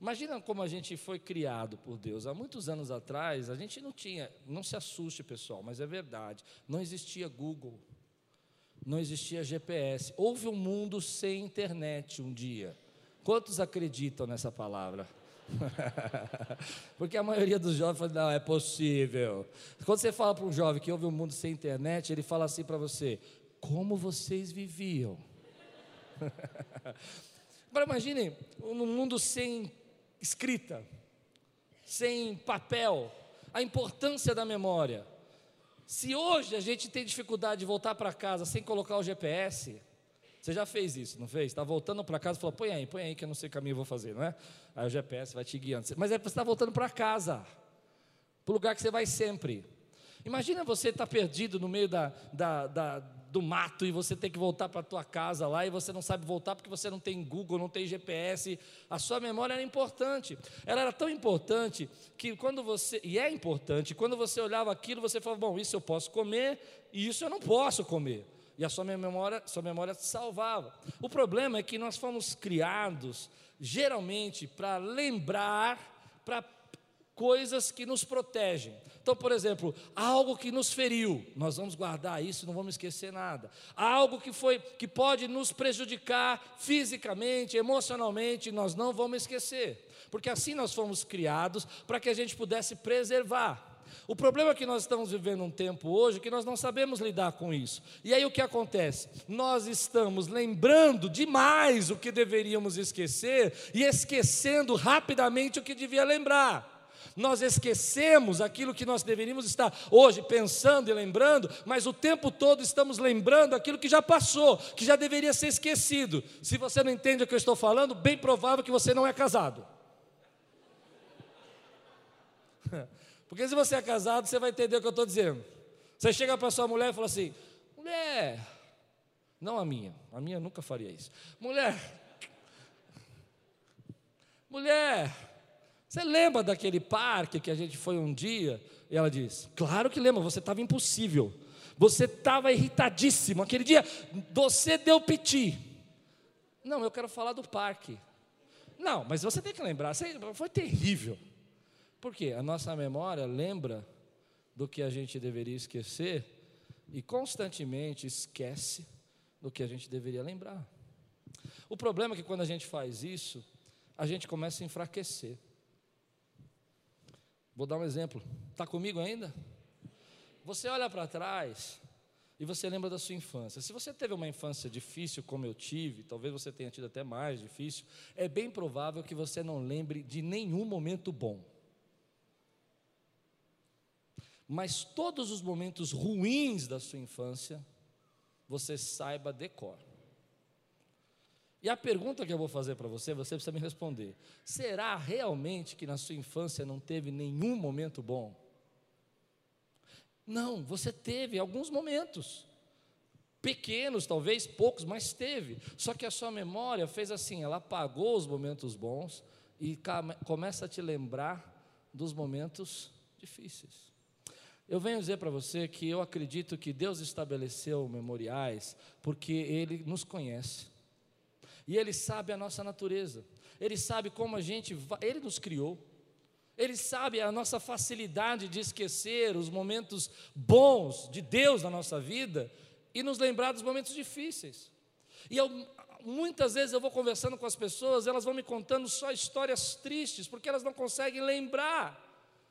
Imagina como a gente foi criado por Deus. Há muitos anos atrás, a gente não tinha, não se assuste, pessoal, mas é verdade. Não existia Google, não existia GPS. Houve um mundo sem internet um dia. Quantos acreditam nessa palavra? Porque a maioria dos jovens fala, não, é possível. Quando você fala para um jovem que houve um mundo sem internet, ele fala assim para você: como vocês viviam? Agora imaginem, um mundo sem escrita, sem papel, a importância da memória. Se hoje a gente tem dificuldade de voltar para casa sem colocar o GPS, você já fez isso, não fez? Está voltando para casa e falou: põe aí, põe aí que eu não sei o caminho eu vou fazer, não é? Aí o GPS vai te guiando. Mas é você está voltando para casa, para o lugar que você vai sempre. Imagina você estar tá perdido no meio da, da, da do mato e você tem que voltar para a tua casa lá e você não sabe voltar porque você não tem Google, não tem GPS. A sua memória era importante. Ela era tão importante que quando você, e é importante, quando você olhava aquilo, você falava, bom, isso eu posso comer e isso eu não posso comer. E a sua memória, sua memória salvava. O problema é que nós fomos criados geralmente para lembrar, para coisas que nos protegem. Então, por exemplo, algo que nos feriu, nós vamos guardar isso, não vamos esquecer nada. Algo que foi que pode nos prejudicar fisicamente, emocionalmente, nós não vamos esquecer. Porque assim nós fomos criados para que a gente pudesse preservar. O problema é que nós estamos vivendo um tempo hoje que nós não sabemos lidar com isso. E aí o que acontece? Nós estamos lembrando demais o que deveríamos esquecer e esquecendo rapidamente o que devia lembrar nós esquecemos aquilo que nós deveríamos estar hoje pensando e lembrando, mas o tempo todo estamos lembrando aquilo que já passou, que já deveria ser esquecido. Se você não entende o que eu estou falando, bem provável que você não é casado. Porque se você é casado, você vai entender o que eu estou dizendo. Você chega para sua mulher e fala assim: mulher, não a minha, a minha nunca faria isso. Mulher, mulher, você lembra daquele parque que a gente foi um dia? E ela diz: Claro que lembro, você estava impossível. Você estava irritadíssimo. Aquele dia você deu piti. Não, eu quero falar do parque. Não, mas você tem que lembrar, foi terrível. Por quê? A nossa memória lembra do que a gente deveria esquecer e constantemente esquece do que a gente deveria lembrar. O problema é que quando a gente faz isso, a gente começa a enfraquecer. Vou dar um exemplo. Está comigo ainda? Você olha para trás e você lembra da sua infância. Se você teve uma infância difícil, como eu tive, talvez você tenha tido até mais difícil, é bem provável que você não lembre de nenhum momento bom. Mas todos os momentos ruins da sua infância, você saiba decor. E a pergunta que eu vou fazer para você, você precisa me responder: será realmente que na sua infância não teve nenhum momento bom? Não, você teve alguns momentos. Pequenos, talvez poucos, mas teve. Só que a sua memória fez assim: ela apagou os momentos bons e começa a te lembrar dos momentos difíceis. Eu venho dizer para você que eu acredito que Deus estabeleceu memoriais porque Ele nos conhece. E Ele sabe a nossa natureza, Ele sabe como a gente, vai, Ele nos criou, Ele sabe a nossa facilidade de esquecer os momentos bons de Deus na nossa vida e nos lembrar dos momentos difíceis. E eu, muitas vezes eu vou conversando com as pessoas, elas vão me contando só histórias tristes, porque elas não conseguem lembrar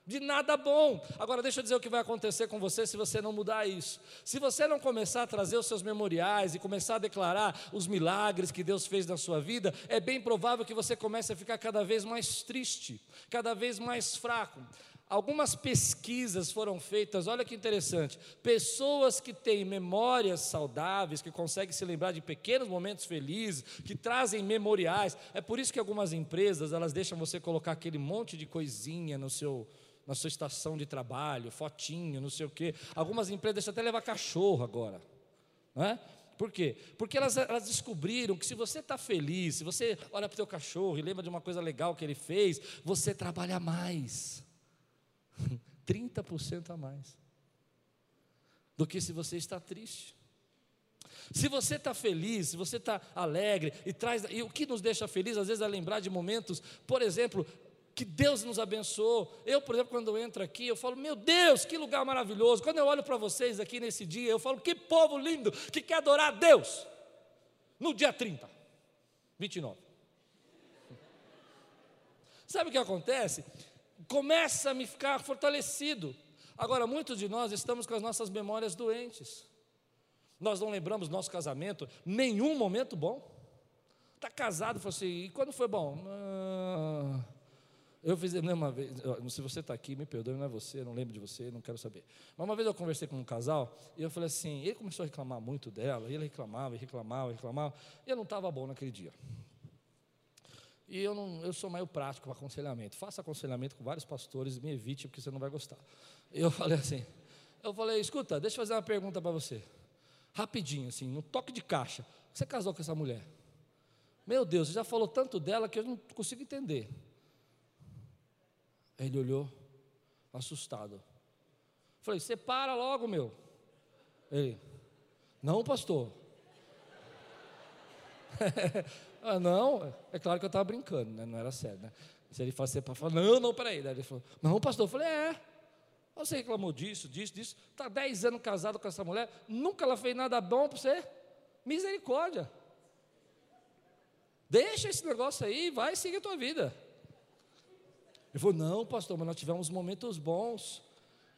de nada bom. Agora, deixa eu dizer o que vai acontecer com você se você não mudar isso. Se você não começar a trazer os seus memoriais e começar a declarar os milagres que Deus fez na sua vida, é bem provável que você comece a ficar cada vez mais triste, cada vez mais fraco. Algumas pesquisas foram feitas, olha que interessante. Pessoas que têm memórias saudáveis, que conseguem se lembrar de pequenos momentos felizes, que trazem memoriais. É por isso que algumas empresas, elas deixam você colocar aquele monte de coisinha no seu na sua estação de trabalho, fotinho, não sei o quê. Algumas empresas deixam até levar cachorro agora. Não é? Por quê? Porque elas, elas descobriram que se você está feliz, se você olha para o teu cachorro e lembra de uma coisa legal que ele fez, você trabalha mais. 30% a mais. Do que se você está triste. Se você está feliz, se você está alegre e traz. E o que nos deixa feliz, às vezes, é lembrar de momentos, por exemplo, que Deus nos abençoou. Eu, por exemplo, quando eu entro aqui, eu falo, meu Deus, que lugar maravilhoso. Quando eu olho para vocês aqui nesse dia, eu falo, que povo lindo que quer adorar a Deus. No dia 30, 29. Sabe o que acontece? Começa a me ficar fortalecido. Agora, muitos de nós estamos com as nossas memórias doentes. Nós não lembramos nosso casamento, nenhum momento bom. Está casado, falou assim, e quando foi bom? Ah, eu fiz uma vez, se você está aqui, me perdoe, não é você, não lembro de você, não quero saber. Mas uma vez eu conversei com um casal e eu falei assim, ele começou a reclamar muito dela, e ele reclamava, e reclamava, e reclamava, e eu não estava bom naquele dia. E eu, não, eu sou meio prático para aconselhamento. Faça aconselhamento com vários pastores, me evite, porque você não vai gostar. Eu falei assim, eu falei, escuta, deixa eu fazer uma pergunta para você rapidinho, assim, no toque de caixa. Você casou com essa mulher? Meu Deus, você já falou tanto dela que eu não consigo entender. Ele olhou, assustado. Falei, você para logo, meu. Ele, não, pastor. ah, não, é claro que eu estava brincando, né? não era sério. Né? Se ele fosse para falar, não, não, peraí. Daí ele falou, não, pastor. Eu falei, é. Você reclamou disso, disso, disso. Está dez anos casado com essa mulher, nunca ela fez nada bom para você. Misericórdia. Deixa esse negócio aí, vai seguir a tua vida. Ele falou: Não, pastor, mas nós tivemos momentos bons.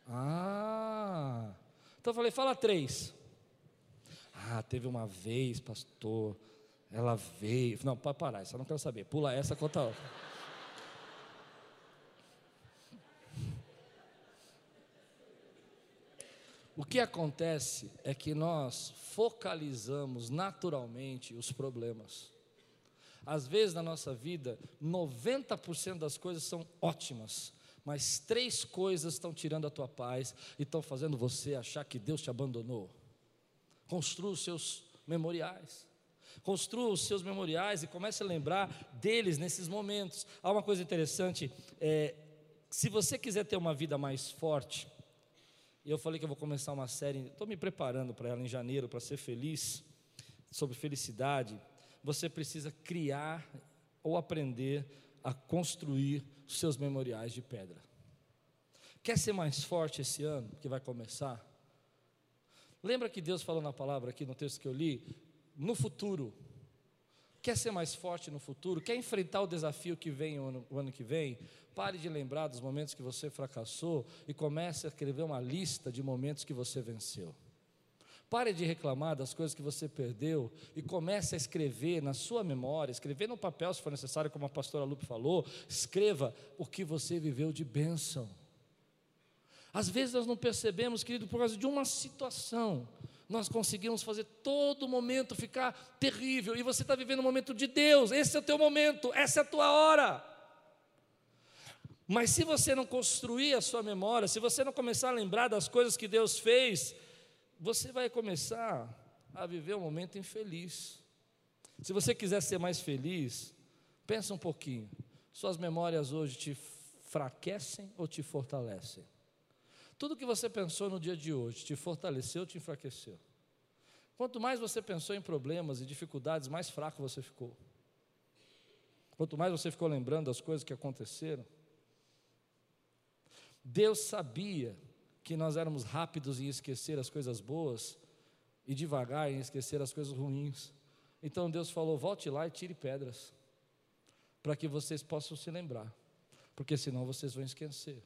Ah. Então eu falei: Fala três. Ah, teve uma vez, pastor. Ela veio. Não, pode parar, isso eu não quero saber. Pula essa, conta outra. O que acontece é que nós focalizamos naturalmente os problemas. Às vezes na nossa vida, 90% das coisas são ótimas, mas três coisas estão tirando a tua paz e estão fazendo você achar que Deus te abandonou. Construa os seus memoriais. Construa os seus memoriais e comece a lembrar deles nesses momentos. Há uma coisa interessante: é, se você quiser ter uma vida mais forte, e eu falei que eu vou começar uma série, estou me preparando para ela em janeiro, para ser feliz, sobre felicidade. Você precisa criar ou aprender a construir seus memoriais de pedra. Quer ser mais forte esse ano, que vai começar? Lembra que Deus falou na palavra aqui no texto que eu li? No futuro, Quer ser mais forte no futuro? Quer enfrentar o desafio que vem o ano, o ano, que vem? Pare de lembrar dos momentos que você fracassou e comece a escrever uma lista de momentos que você venceu. Pare de reclamar das coisas que você perdeu e comece a escrever na sua memória, escrever no papel se for necessário, como a pastora Lupe falou, escreva o que você viveu de bênção. Às vezes nós não percebemos, querido, por causa de uma situação, nós conseguimos fazer todo momento ficar terrível, e você está vivendo um momento de Deus, esse é o teu momento, essa é a tua hora. Mas se você não construir a sua memória, se você não começar a lembrar das coisas que Deus fez, você vai começar a viver um momento infeliz. Se você quiser ser mais feliz, pensa um pouquinho. Suas memórias hoje te fraquecem ou te fortalecem? Tudo que você pensou no dia de hoje te fortaleceu ou te enfraqueceu? Quanto mais você pensou em problemas e dificuldades, mais fraco você ficou. Quanto mais você ficou lembrando das coisas que aconteceram. Deus sabia que nós éramos rápidos em esquecer as coisas boas e devagar em esquecer as coisas ruins. Então Deus falou: volte lá e tire pedras, para que vocês possam se lembrar, porque senão vocês vão esquecer.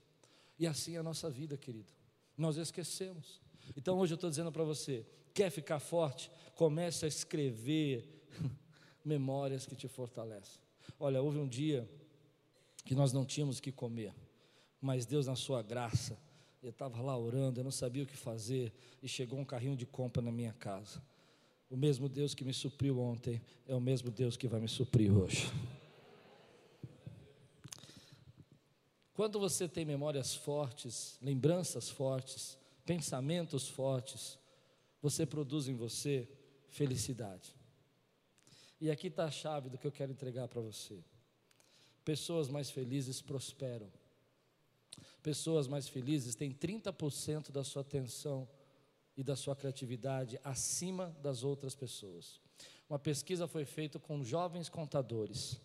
E assim é a nossa vida, querido. Nós esquecemos. Então hoje eu estou dizendo para você: quer ficar forte? Comece a escrever memórias que te fortalecem. Olha, houve um dia que nós não tínhamos que comer, mas Deus, na Sua graça, eu estava lá orando, eu não sabia o que fazer, e chegou um carrinho de compra na minha casa. O mesmo Deus que me supriu ontem é o mesmo Deus que vai me suprir hoje. Quando você tem memórias fortes, lembranças fortes, pensamentos fortes, você produz em você felicidade. E aqui está a chave do que eu quero entregar para você. Pessoas mais felizes prosperam. Pessoas mais felizes têm 30% da sua atenção e da sua criatividade acima das outras pessoas. Uma pesquisa foi feita com jovens contadores.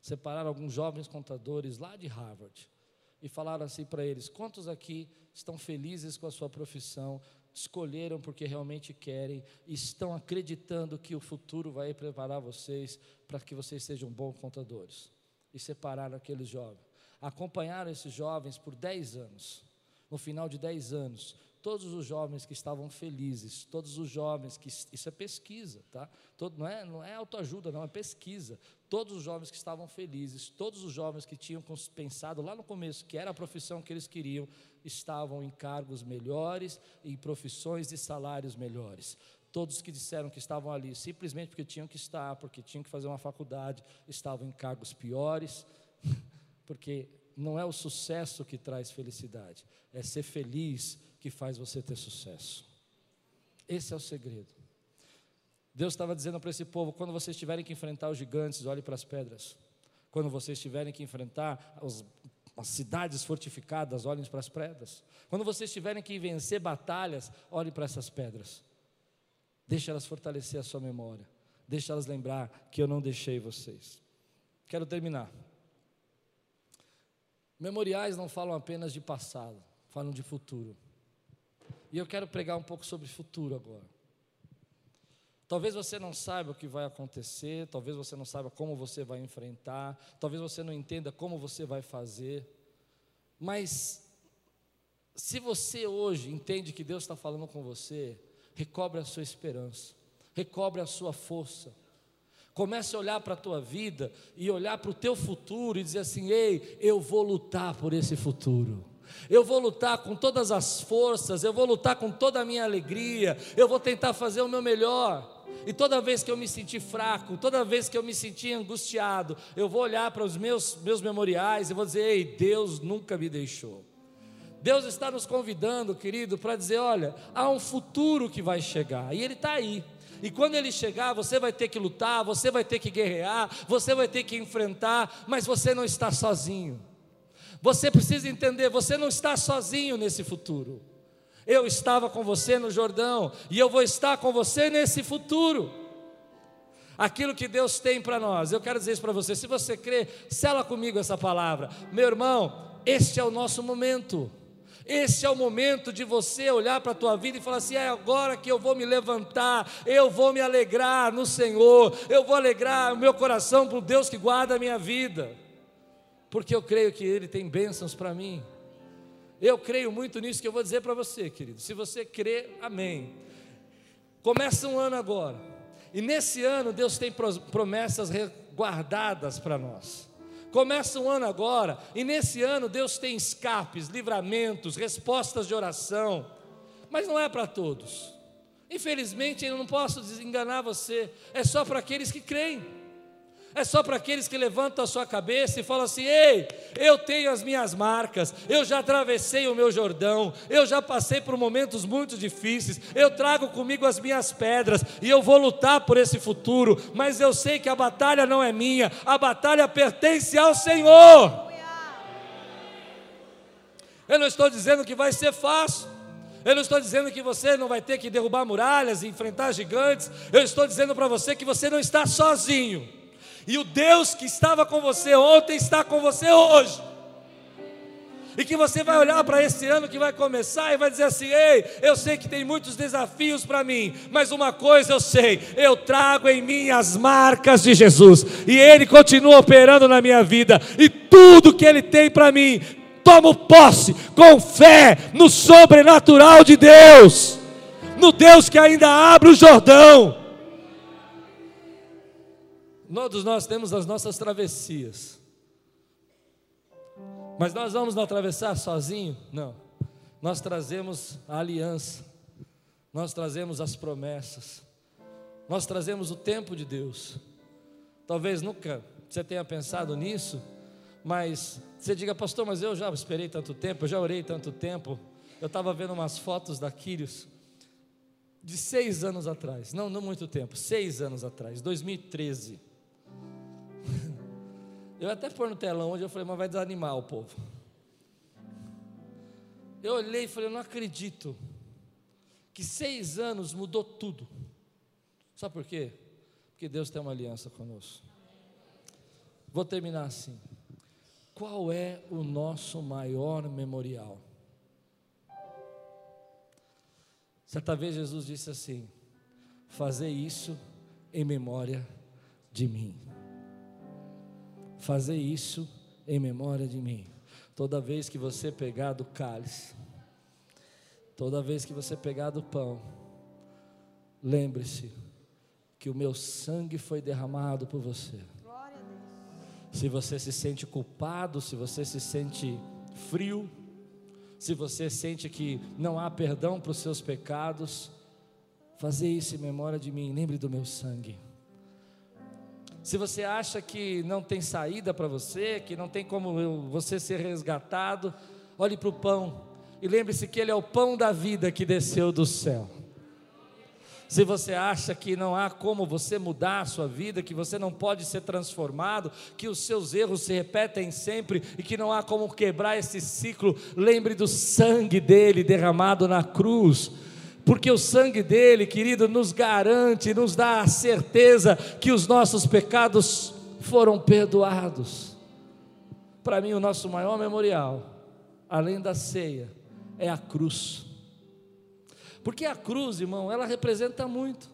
Separaram alguns jovens contadores lá de Harvard e falaram assim para eles: quantos aqui estão felizes com a sua profissão, escolheram porque realmente querem, estão acreditando que o futuro vai preparar vocês para que vocês sejam bons contadores? E separaram aqueles jovens. Acompanharam esses jovens por 10 anos. No final de 10 anos, todos os jovens que estavam felizes, todos os jovens que isso é pesquisa, tá? Todo, não é não é autoajuda, não é pesquisa. Todos os jovens que estavam felizes, todos os jovens que tinham pensado lá no começo que era a profissão que eles queriam, estavam em cargos melhores, em profissões e salários melhores. Todos que disseram que estavam ali simplesmente porque tinham que estar, porque tinham que fazer uma faculdade, estavam em cargos piores, porque não é o sucesso que traz felicidade, é ser feliz que faz você ter sucesso. Esse é o segredo. Deus estava dizendo para esse povo: quando vocês tiverem que enfrentar os gigantes, olhe para as pedras. Quando vocês tiverem que enfrentar os, as cidades fortificadas, olhem para as pedras. Quando vocês tiverem que vencer batalhas, olhem para essas pedras. Deixe elas fortalecer a sua memória. Deixe elas lembrar que eu não deixei vocês. Quero terminar. Memoriais não falam apenas de passado, falam de futuro. E eu quero pregar um pouco sobre futuro agora. Talvez você não saiba o que vai acontecer, talvez você não saiba como você vai enfrentar, talvez você não entenda como você vai fazer, mas se você hoje entende que Deus está falando com você, recobre a sua esperança, recobre a sua força, comece a olhar para a tua vida e olhar para o teu futuro e dizer assim: ei, eu vou lutar por esse futuro. Eu vou lutar com todas as forças, eu vou lutar com toda a minha alegria, eu vou tentar fazer o meu melhor. E toda vez que eu me sentir fraco, toda vez que eu me sentir angustiado, eu vou olhar para os meus, meus memoriais e vou dizer: Ei, Deus nunca me deixou. Deus está nos convidando, querido, para dizer: olha, há um futuro que vai chegar, e Ele está aí. E quando ele chegar, você vai ter que lutar, você vai ter que guerrear, você vai ter que enfrentar, mas você não está sozinho. Você precisa entender, você não está sozinho nesse futuro. Eu estava com você no Jordão e eu vou estar com você nesse futuro. Aquilo que Deus tem para nós, eu quero dizer isso para você. Se você crê, sela comigo essa palavra. Meu irmão, este é o nosso momento. Esse é o momento de você olhar para a tua vida e falar assim: é agora que eu vou me levantar, eu vou me alegrar no Senhor, eu vou alegrar o meu coração para o Deus que guarda a minha vida porque eu creio que Ele tem bênçãos para mim. Eu creio muito nisso que eu vou dizer para você, querido. Se você crê, amém. Começa um ano agora, e nesse ano Deus tem promessas guardadas para nós. Começa um ano agora, e nesse ano Deus tem escapes, livramentos, respostas de oração, mas não é para todos. Infelizmente, eu não posso desenganar você, é só para aqueles que creem é só para aqueles que levantam a sua cabeça e falam assim: ei, eu tenho as minhas marcas, eu já atravessei o meu Jordão, eu já passei por momentos muito difíceis, eu trago comigo as minhas pedras e eu vou lutar por esse futuro, mas eu sei que a batalha não é minha, a batalha pertence ao Senhor. Eu não estou dizendo que vai ser fácil. Eu não estou dizendo que você não vai ter que derrubar muralhas e enfrentar gigantes. Eu estou dizendo para você que você não está sozinho. E o Deus que estava com você ontem está com você hoje. E que você vai olhar para esse ano que vai começar e vai dizer assim: ei, eu sei que tem muitos desafios para mim, mas uma coisa eu sei, eu trago em mim as marcas de Jesus, e Ele continua operando na minha vida, e tudo que Ele tem para mim, tomo posse com fé no sobrenatural de Deus, no Deus que ainda abre o Jordão Todos nós temos as nossas travessias. Mas nós vamos não atravessar sozinho? Não. Nós trazemos a aliança. Nós trazemos as promessas. Nós trazemos o tempo de Deus. Talvez nunca você tenha pensado nisso, mas você diga, pastor, mas eu já esperei tanto tempo, eu já orei tanto tempo. Eu estava vendo umas fotos da Quírios de seis anos atrás, não, não muito tempo, seis anos atrás, 2013. Eu até pôr no telão hoje, eu falei, mas vai desanimar o povo. Eu olhei e falei, eu não acredito que seis anos mudou tudo. Sabe por quê? Porque Deus tem uma aliança conosco. Vou terminar assim. Qual é o nosso maior memorial? Certa vez Jesus disse assim: Fazer isso em memória de mim. Fazer isso em memória de mim. Toda vez que você pegar do cálice, toda vez que você pegar do pão, lembre-se que o meu sangue foi derramado por você. Se você se sente culpado, se você se sente frio, se você sente que não há perdão para os seus pecados, fazer isso em memória de mim, lembre do meu sangue. Se você acha que não tem saída para você, que não tem como você ser resgatado, olhe para o pão e lembre-se que ele é o pão da vida que desceu do céu. Se você acha que não há como você mudar a sua vida, que você não pode ser transformado, que os seus erros se repetem sempre e que não há como quebrar esse ciclo, lembre do sangue dele derramado na cruz. Porque o sangue dele, querido, nos garante, nos dá a certeza que os nossos pecados foram perdoados. Para mim, o nosso maior memorial, além da ceia, é a cruz. Porque a cruz, irmão, ela representa muito.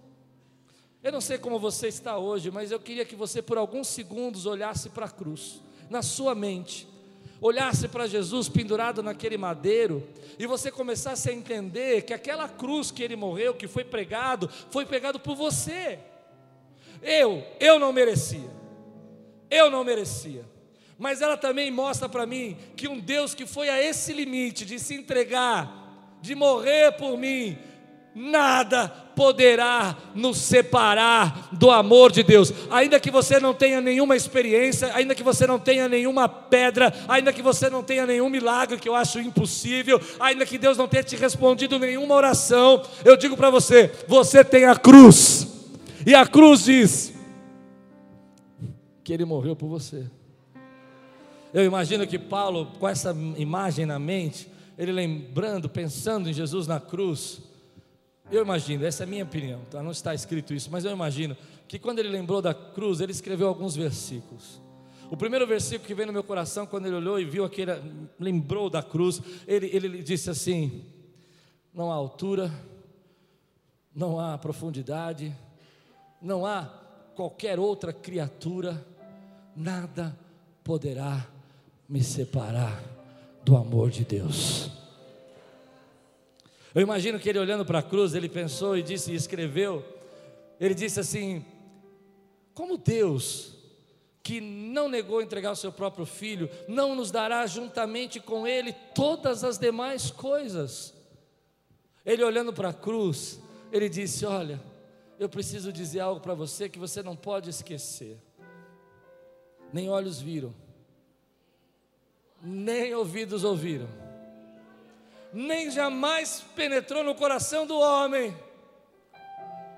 Eu não sei como você está hoje, mas eu queria que você por alguns segundos olhasse para a cruz, na sua mente, olhasse para Jesus pendurado naquele madeiro, e você começasse a entender que aquela cruz que ele morreu, que foi pregado, foi pregado por você. Eu, eu não merecia, eu não merecia, mas ela também mostra para mim que um Deus que foi a esse limite de se entregar, de morrer por mim, nada poderá nos separar do amor de Deus. Ainda que você não tenha nenhuma experiência, ainda que você não tenha nenhuma pedra, ainda que você não tenha nenhum milagre, que eu acho impossível, ainda que Deus não tenha te respondido nenhuma oração, eu digo para você: você tem a cruz, e a cruz diz que Ele morreu por você. Eu imagino que Paulo, com essa imagem na mente, ele lembrando, pensando em Jesus na cruz. Eu imagino, essa é a minha opinião, tá? não está escrito isso, mas eu imagino que quando ele lembrou da cruz, ele escreveu alguns versículos. O primeiro versículo que veio no meu coração, quando ele olhou e viu aquele, lembrou da cruz, ele, ele disse assim: Não há altura, não há profundidade, não há qualquer outra criatura, nada poderá me separar do amor de Deus. Eu imagino que ele olhando para a cruz, ele pensou e disse e escreveu, ele disse assim: Como Deus, que não negou entregar o seu próprio filho, não nos dará juntamente com ele todas as demais coisas. Ele olhando para a cruz, ele disse: Olha, eu preciso dizer algo para você que você não pode esquecer. Nem olhos viram, nem ouvidos ouviram, nem jamais penetrou no coração do homem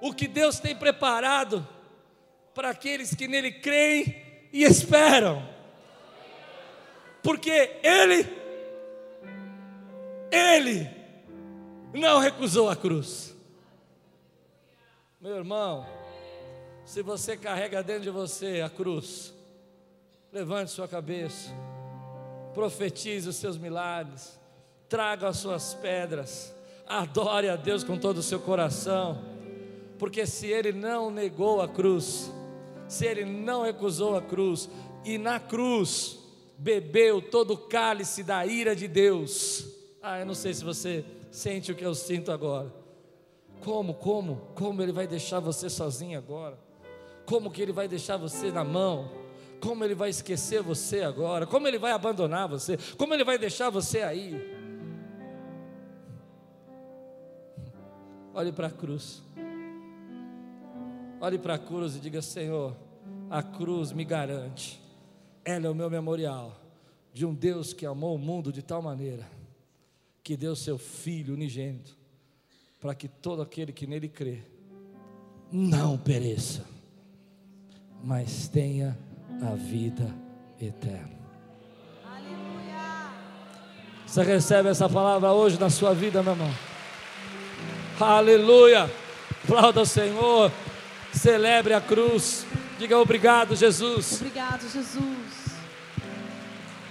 o que Deus tem preparado para aqueles que nele creem e esperam. Porque ele ele não recusou a cruz. Meu irmão, se você carrega dentro de você a cruz, levante sua cabeça profetize os seus milagres, traga as suas pedras, adore a Deus com todo o seu coração, porque se ele não negou a cruz, se ele não recusou a cruz, e na cruz bebeu todo o cálice da ira de Deus, ah, eu não sei se você sente o que eu sinto agora. Como, como, como ele vai deixar você sozinho agora? Como que ele vai deixar você na mão? como ele vai esquecer você agora, como ele vai abandonar você, como ele vai deixar você aí. Olhe para a cruz. Olhe para a cruz e diga: Senhor, a cruz me garante, ela é o meu memorial de um Deus que amou o mundo de tal maneira que deu seu Filho unigênito, para que todo aquele que nele crê não pereça, mas tenha a vida eterna. Você recebe essa palavra hoje na sua vida, meu irmão? Aleluia. Aplauda o Senhor. Celebre a cruz. Diga obrigado, Jesus. Obrigado, Jesus.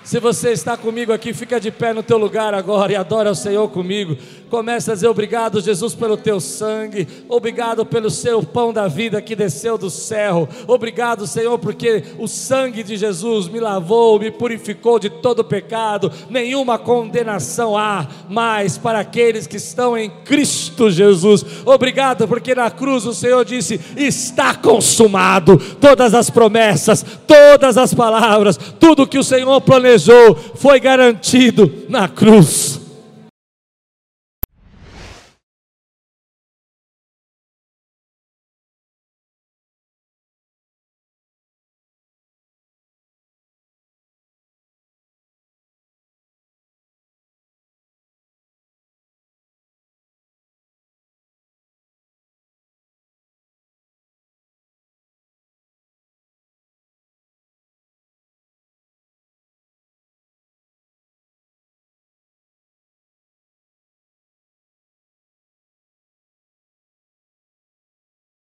Se você está comigo aqui, fica de pé no teu lugar agora e adora o Senhor comigo. Começa a dizer obrigado, Jesus, pelo teu sangue. Obrigado pelo seu pão da vida que desceu do céu. Obrigado, Senhor, porque o sangue de Jesus me lavou, me purificou de todo pecado. Nenhuma condenação há mais para aqueles que estão em Cristo Jesus. Obrigado, porque na cruz o Senhor disse: está consumado. Todas as promessas, todas as palavras, tudo que o Senhor planejou foi garantido na cruz.